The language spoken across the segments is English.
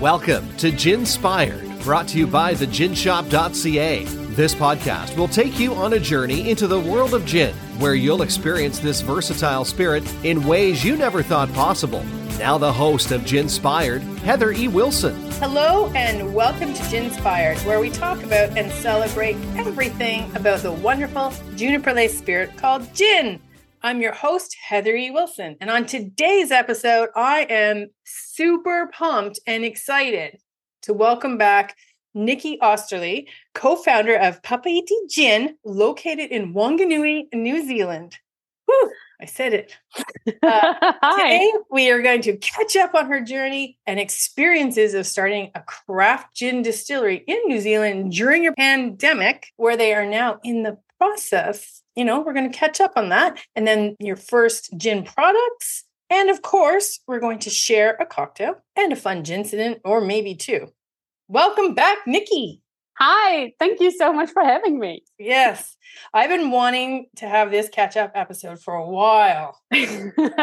Welcome to Ginspired, brought to you by the theginshop.ca. This podcast will take you on a journey into the world of gin, where you'll experience this versatile spirit in ways you never thought possible. Now, the host of Ginspired, Heather E. Wilson. Hello, and welcome to Ginspired, where we talk about and celebrate everything about the wonderful juniper lace spirit called gin. I'm your host, Heather E. Wilson. And on today's episode, I am super pumped and excited to welcome back Nikki Osterley, co founder of Papaiti Gin, located in Wanganui, New Zealand. Whew, I said it. Uh, today, we are going to catch up on her journey and experiences of starting a craft gin distillery in New Zealand during a pandemic, where they are now in the process you know, we're going to catch up on that. And then your first gin products. And of course, we're going to share a cocktail and a fun gin incident, or maybe two. Welcome back, Nikki. Hi, thank you so much for having me. Yes, I've been wanting to have this catch up episode for a while. so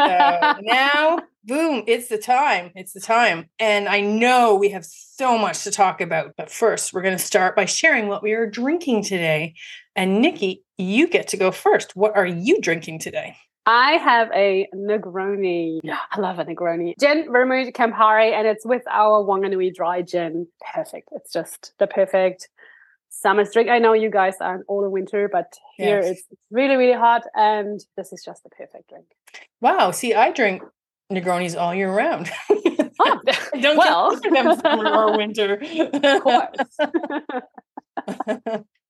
now, boom, it's the time. It's the time. And I know we have so much to talk about. But first, we're going to start by sharing what we are drinking today. And Nikki, you get to go first. What are you drinking today? I have a Negroni. I love a Negroni. Gin, vermouth, Campari, and it's with our Wanganui dry gin. Perfect. It's just the perfect summer's drink. I know you guys are all in winter, but here yes. it's really, really hot, and this is just the perfect drink. Wow. See, I drink Negronis all year round. oh, don't well. them summer or winter. of course.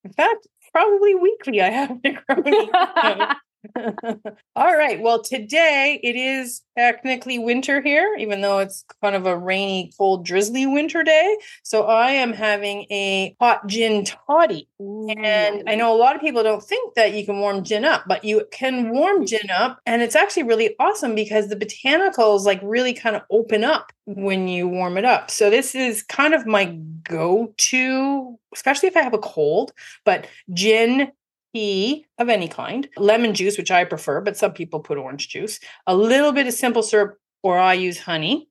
In fact, probably weekly I have Negroni. All right. Well, today it is technically winter here, even though it's kind of a rainy, cold, drizzly winter day. So I am having a hot gin toddy. Ooh. And I know a lot of people don't think that you can warm gin up, but you can warm mm-hmm. gin up. And it's actually really awesome because the botanicals like really kind of open up when you warm it up. So this is kind of my go to, especially if I have a cold, but gin tea of any kind, lemon juice, which I prefer, but some people put orange juice, a little bit of simple syrup, or I use honey.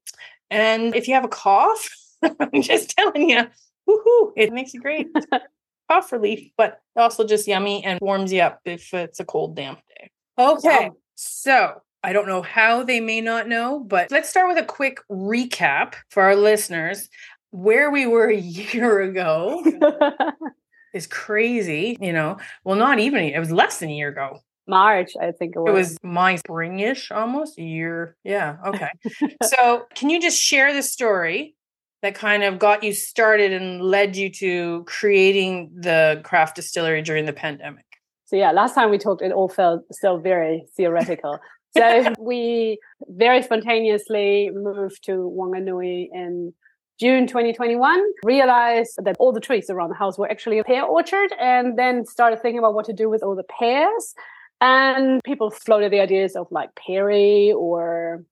And if you have a cough, I'm just telling you, woohoo, it makes a great cough relief, but also just yummy and warms you up if it's a cold, damp day. Okay, so I don't know how they may not know, but let's start with a quick recap for our listeners where we were a year ago is crazy, you know. Well, not even, it was less than a year ago. March, I think it was. It was my springish almost a year. Yeah. Okay. so, can you just share the story that kind of got you started and led you to creating the craft distillery during the pandemic? So, yeah, last time we talked, it all felt still very theoretical. so, we very spontaneously moved to Wanganui in June 2021, realized that all the trees around the house were actually a pear orchard and then started thinking about what to do with all the pears. And people floated the ideas of like perry or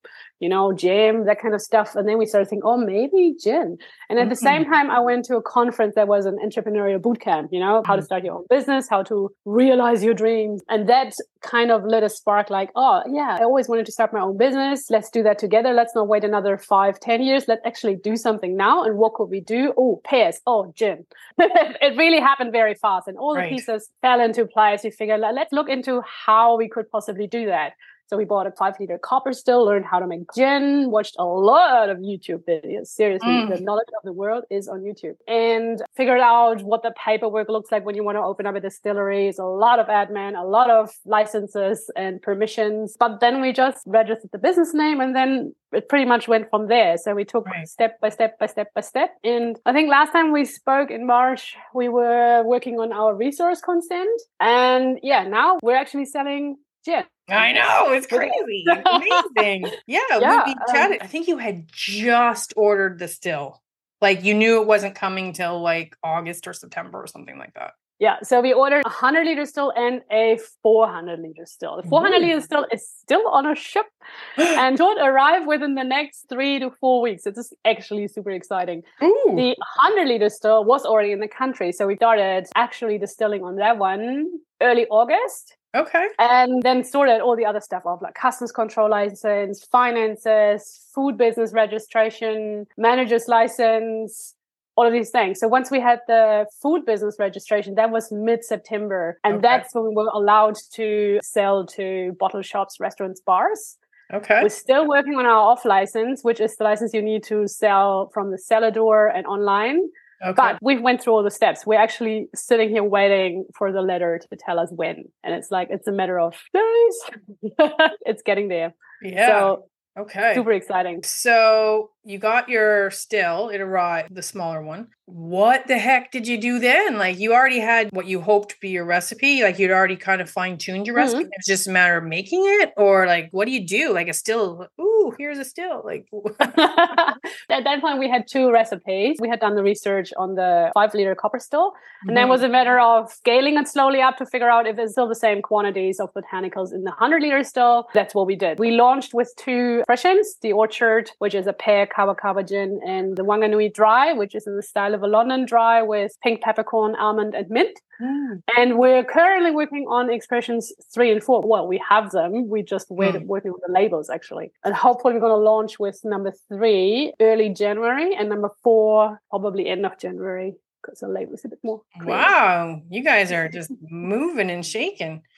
you know, jam, that kind of stuff. And then we started thinking, oh, maybe gin. And at mm-hmm. the same time, I went to a conference that was an entrepreneurial boot camp, you know, how to mm-hmm. start your own business, how to realize your dreams. And that kind of lit a spark like, oh, yeah, I always wanted to start my own business. Let's do that together. Let's not wait another five, ten years. Let's actually do something now. And what could we do? Oh, pears. Oh, gin. it really happened very fast. And all the pieces fell into place. We figured, let's look into how we could possibly do that. So we bought a five liter copper still, learned how to make gin, watched a lot of YouTube videos. Seriously, mm. the knowledge of the world is on YouTube and figured out what the paperwork looks like when you want to open up a distillery. It's a lot of admin, a lot of licenses and permissions. But then we just registered the business name and then it pretty much went from there. So we took right. step by step by step by step. And I think last time we spoke in March, we were working on our resource consent. And yeah, now we're actually selling gin. I know it's crazy, amazing. Yeah, yeah we chatted. Um, I think you had just ordered the still, like you knew it wasn't coming till like August or September or something like that. Yeah, so we ordered a 100 liter still and a 400 liter still. The 400 liter still is still on a ship and should arrive within the next three to four weeks. It is actually super exciting. Ooh. The 100 liter still was already in the country, so we started actually distilling on that one early August Okay. And then sorted all the other stuff off, like customs control license, finances, food business registration, manager's license, all of these things. So once we had the food business registration, that was mid September. And Okay. that's when we were allowed to sell to bottle shops, restaurants, bars. Okay. We're still working on our off license, which is the license you need to sell from the cellar door and online. Okay. But we went through all the steps. We're actually sitting here waiting for the letter to tell us when. And it's like, it's a matter of days. it's getting there. yeah. So okay. super exciting. So you got your still, it arrived, the smaller one. What the heck did you do then? Like you already had what you hoped to be your recipe, like you'd already kind of fine tuned your recipe. Mhm. It's just a matter of making it, or like what do you do? Like a still, ooh, here's a still. Like At that point, we had two recipes. We had done the research on the five liter copper still. And then Mhm. was a matter of scaling it slowly up to figure out if it's still the same quantities of botanicals in the 100 liter still. That's what we did. We launched with two versions, the Orchard, which is a pear kawakawa gin, and the Wanganui Dry, which is in the style of a London Dry with pink peppercorn, almond, and mint. Mm. And we're currently working on expressions three and four. Well, we have them. We just wait, Mm. working on the labels actually. And hopefully we're going to launch with number three early January and number four probably end of January because the label is a bit more. clear. Wow, you guys are just moving and shaking.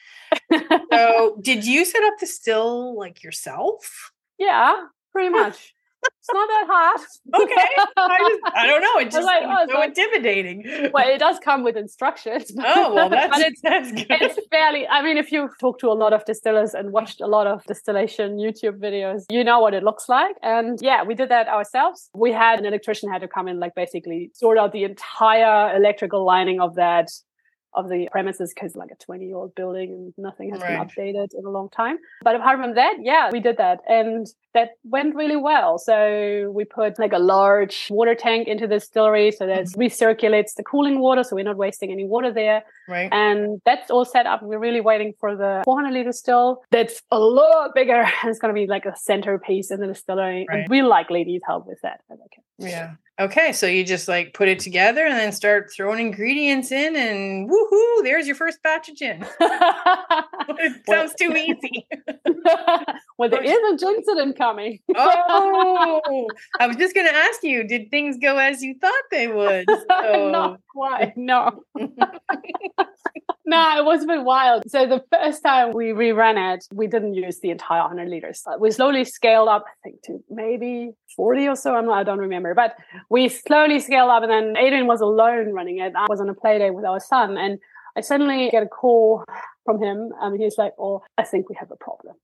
So, did you set up the still like yourself? yeah, pretty much. It's not that hard. Okay, I, just, I don't know. It just like, oh, it's so like- intimidating. well, it does come with instructions. oh well, that's, but it's that's good. it's fairly i mean if you talk to a lot of distillers and watched a lot of distillation youtube videos you know what it looks like and yeah we did that ourselves we had an electrician had to come in like basically sort out the entire electrical lining of that of the premises because like a 20 year old building and nothing has been updated in a long time but apart from that yeah we did that and that went really well so we put like a large water tank into the distillery so that mm-hmm. recirculates the cooling water so we're not wasting any water there right. and that's all set up. We're really waiting for the 400 liter still. That's a lot bigger. And it's going to be like a centerpiece in the distillery. Right. And we likely need help with that. okay. Yeah. Okay. So you just like put it together and then start throwing ingredients in, and woohoo! There's your first batch of gin. it sounds too easy. well, there is a gin incident coming. oh, I was just going to ask you: Did things go as you thought they would? So- Not quite. No. No, it was a bit wild. So the first time we reran it, we didn't use the entire 100 liters. We slowly scaled up, I think, to maybe 40 or so. I'm not, I don't remember, but we slowly scaled up. And then Adrian was alone running it. I was on a play day with our son, and I suddenly get a call from him, and he's like, "Oh, I think we have a problem."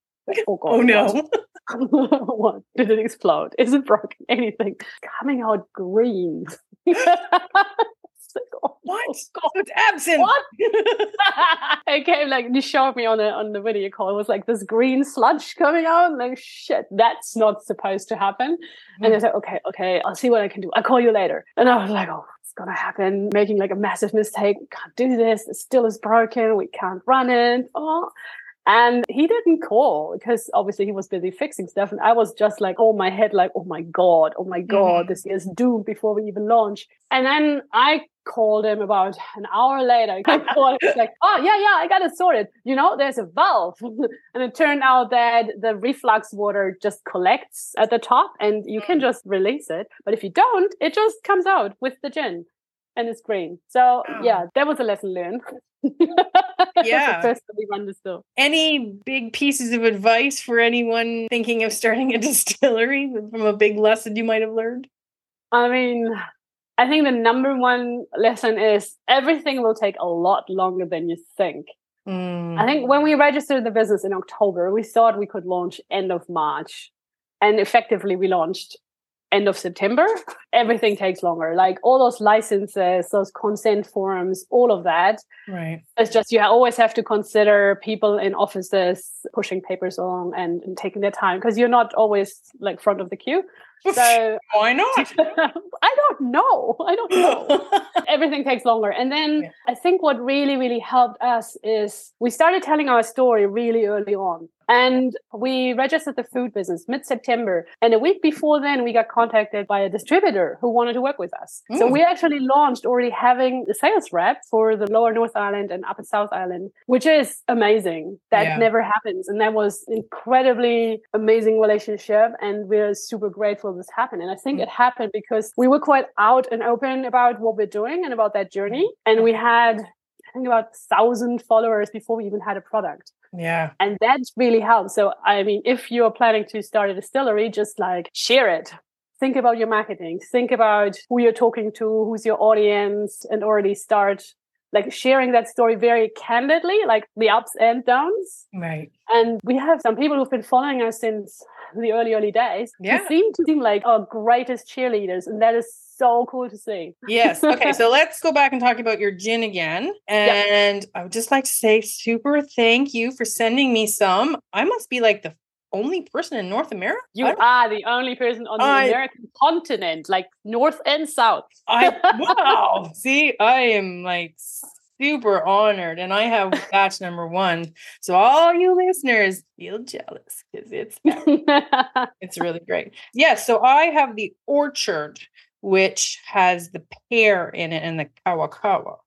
Oh God! oh what?" no! what? Did it explode? Is it broken? Anything? Coming out green. Oh, What? God. It's. What? it came like you showed me on the on the video call. It was like this green sludge coming out. Like shit, that's not supposed to happen. And mm. I said, okay, okay, I'll see what I can do. I'll call you later. And I was like, oh, it's gonna happen. Making like a massive mistake. We can't do this. The still is broken. We can't run it. Oh. And he didn't call because obviously he was busy fixing stuff. And I was just like, oh, my head, like, oh my God, oh my mm-hmm. God, this is doomed before we even launch. And then I called him about an hour later. I called him, like, oh, yeah, yeah, I got it sorted. You know, there's a valve. and it turned out that the reflux water just collects at the top and you can mm. just release it. But if you don't, it just comes out with the gin and it's green. So, yeah, that was a lesson learned. Yeah. First time we run the still. Any big pieces of advice for anyone thinking of starting a distillery from a big lesson you might have learned? I mean, I think the number one lesson is everything will take a lot longer than you think. Mm. I think when we registered the business in October, we thought we could launch end of March. And effectively, we launched end of September. Everything takes longer. Like all those licenses, those consent forms, all of that. right. It's just you always have to consider people in offices pushing papers along and, and taking their time because you're not always like front of the queue. So why not? I don't know. I don't know. Everything takes longer. And then Yeah. I think what really, really helped us is we started telling our story really early on. And we registered the food business mid September. And a week before then, we got contacted by a distributor who wanted to work with us. So Mm. we actually launched already having the sales rep for the lower North Island and upper South Island, which is amazing. That Yeah. never happens. And that was incredibly amazing relationship. And we're super grateful this happened. And I think Mm. it happened because we were quite out and open about what we're doing and about that journey. And we had, I think, about thousand followers before we even had a product yeah. and that really helps so i mean if you're planning to start a distillery just like share it think about your marketing think about who you're talking to who's your audience and already start like sharing that story very candidly like the ups and downs Right. and we have some people who've been following us since the early early days Yeah. who seem to seem like our greatest cheerleaders and that is so cool to see Yes. Okay. So let's go back and talk about your gin again. And I would just like to say super thank you for sending me some. I must be like the only person in North America. you are the only person on the I- american continent like north and south I wow. See, I am like super honored, and I have batch number one. So all you listeners feel jealous because it's it's really great. Yes. so I have the orchard, which has the pear in it and the kawakawa.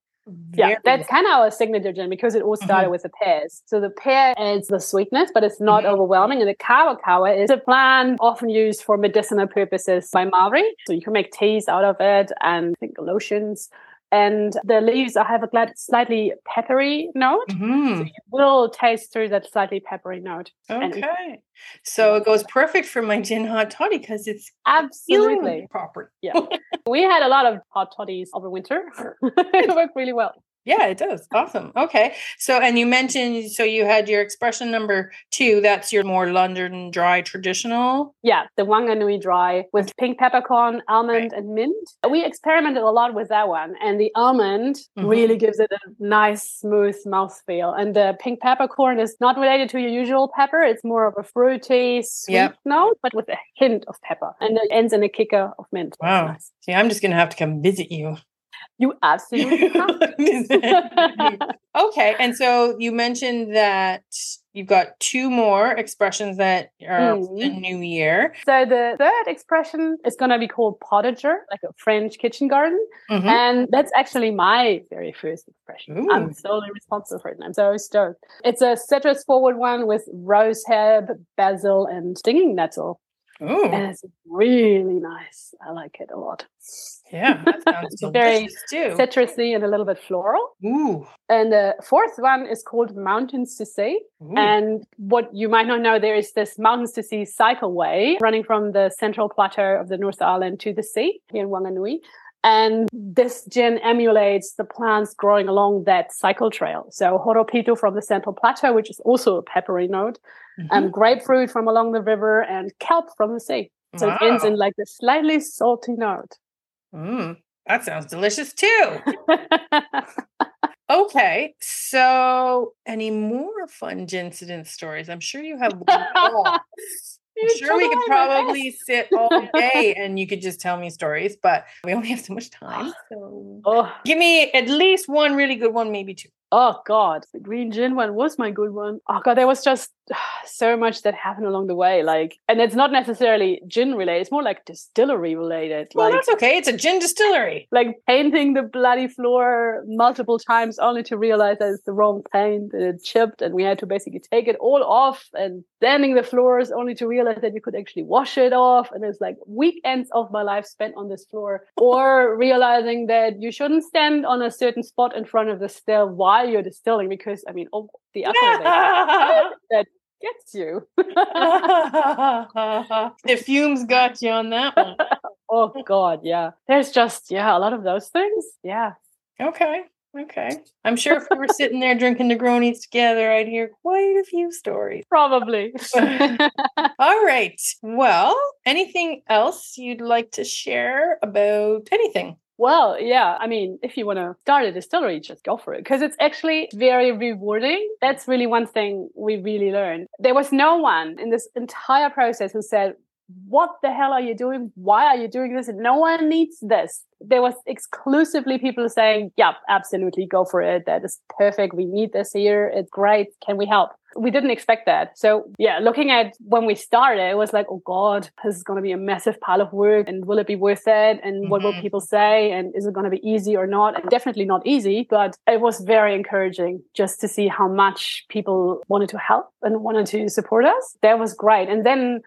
Yeah, Very that's kind of our signature gin because it all started with the pears. So the pear adds the sweetness, but it's not Mhm. overwhelming. And the kawa kawa is a plant often used for medicinal purposes by Maori. So you can make teas out of it and I think lotions. And the leaves have a glad, slightly peppery note. Mhm. Will taste through that slightly peppery note. And- Okay. So it goes perfect for my gin hot toddy because it's Absolutely. proper. Yeah. we had a lot of hot toddies over winter. it worked really well. Yeah, it does. Awesome. Okay. So, and you mentioned, so you had your expression number two. That's your more London dry traditional. Yeah, the Wanganui dry with pink peppercorn, almond, and mint. We experimented a lot with that one, and the almond Mhm. really gives it a nice, smooth mouthfeel. And the pink peppercorn is not related to your usual pepper; it's more of a fruity, sweet Yep. note, but with a hint of pepper, and it ends in a kicker of mint. Wow. nice. See, I'm just going to have to come visit you. You absolutely have. okay. And so you mentioned that you've got two more expressions that are for the Mhm. new year. So the third expression is going to be called potager, like a French kitchen garden. Mhm. And that's actually my very first expression. Ooh. I'm solely responsible for it. And I'm so stoked. It's a citrus forward one with rosehip, basil, and stinging nettle. Ooh, And it's really nice. I like it a lot. yeah, that sounds very too. Citrusy and a little bit floral. Ooh, And the fourth one is called Mountains to Sea. ooh. And what you might not know, there is this Mountains to Sea cycleway running from the central plateau of the North Island to the sea here in Wanganui. And this gin emulates the plants growing along that cycle trail. So horopito from the central plateau, which is also a peppery note, Mhm. and grapefruit from along the river, and kelp from the sea. So it ends in like this slightly salty note. Mm, that sounds delicious too. Okay, so any more fun incident stories? I'm sure you have. I'm sure we could probably sit all day and you could just tell me stories, but we only have so much time. So oh, give me at least one really good one, maybe two. Oh God, the green gin one was my good one. Oh God, there was just so much that happened along the way. Like, and it's not necessarily gin related; it's more like distillery related. Well, like, that's okay. It's a gin distillery. like painting the bloody floor multiple times, only to realize that it's the wrong paint and it chipped, and we had to basically take it all off and sanding the floors, only to realize that you could actually wash it off. And it's like weekends of my life spent on this floor, or realizing that you shouldn't stand on a certain spot in front of the still while you're distilling, because I mean, oh, the alcohol that gets you. the fumes got you on that one. oh God, yeah. There's just yeah, a lot of those things. Yeah. Okay. Okay. I'm sure if we were sitting there drinking Negronis together, I'd hear quite a few stories. Probably. All right. Well, anything else you'd like to share about anything? Well, yeah. I mean, if you want to start a distillery, just go for it because it's actually very rewarding. That's really one thing we really learned. There was no one in this entire process who said, what the hell are you doing? Why are you doing this? No one needs this. There was exclusively people saying, yep, absolutely go for it. That is perfect. We need this here. It's great. Can we help? We didn't expect that. So yeah, looking at when we started, it was like, oh God, this is going to be a massive pile of work. And will it be worth it? And mm-hmm. what will mm-hmm. people say? And is it going to be easy or not? And definitely not easy, but it was very encouraging just to see how much people wanted to help and wanted to support us. That was great. And then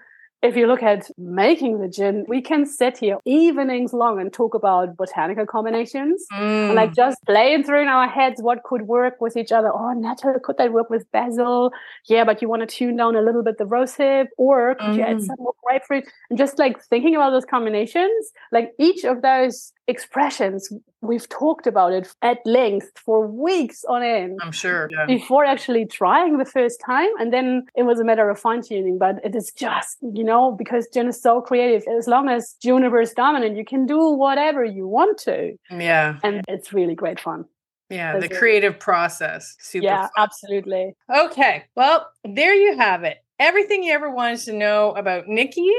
if you look at making the gin, we can sit here evenings long and talk about botanical combinations mm. and like just playing through in our heads what could work with each other. Oh, nettle, could that work with basil? Yeah, but you want to tune down a little bit the rosehip, or could mm. you add mm. some more grapefruit? And just like thinking about those combinations, like each of those expressions we've talked about it at length for weeks on end i'm sure yeah. before actually trying the first time and then it was a matter of fine-tuning but it is just you know because gin is so creative as long as juniper is dominant you can do whatever you want to yeah and it's really great fun yeah, the creative process. Super. Yeah, fun. absolutely. Okay. Well, there you have it. Everything you ever wanted to know about Nikki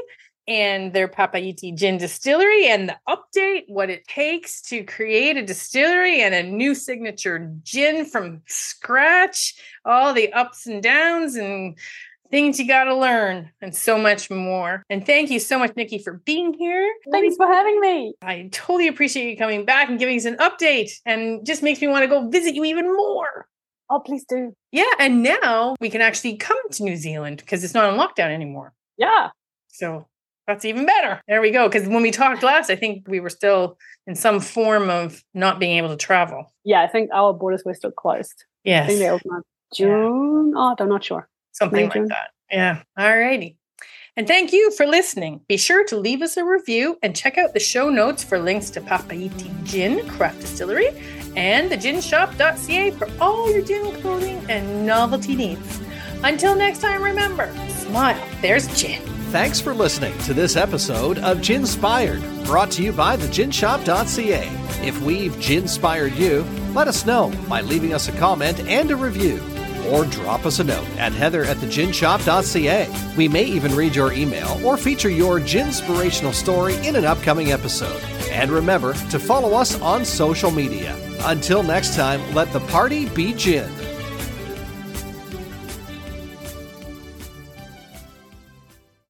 and their Papaiti Gin Distillery and the update, what it takes to create a distillery and a new signature gin from scratch, all the ups and downs and things you got to learn, and so much more. And thank you so much, Nikki, for being here. Thanks for having me. I totally appreciate you coming back and giving us an update, and just makes me want to go visit you even more. Oh, please do. Yeah, and now we can actually come to New Zealand because it's not on lockdown anymore. Yeah. So that's even better. There we go. Because when we talked last, I think we were still in some form of not being able to travel. Yeah, I think our borders were still closed. Yes. I think they opened June. Yeah. Oh, I'm not sure. Something May, like mm-hmm. that. Yeah. All righty. And thank you for listening. Be sure to leave us a review and check out the show notes for links to Papaiti Gin Craft Distillery and the ginshop.ca for all your gin clothing and novelty needs. Until next time, remember, smile, there's gin. Thanks for listening to this episode of Gin Ginspired, brought to you by the theginshop.ca. If we've gin ginspired you, let us know by leaving us a comment and a review. Or drop us a note at heather at. We may even read your email or feature your ginspirational story in an upcoming episode. And remember to follow us on social media. Until next time, let the party be gin.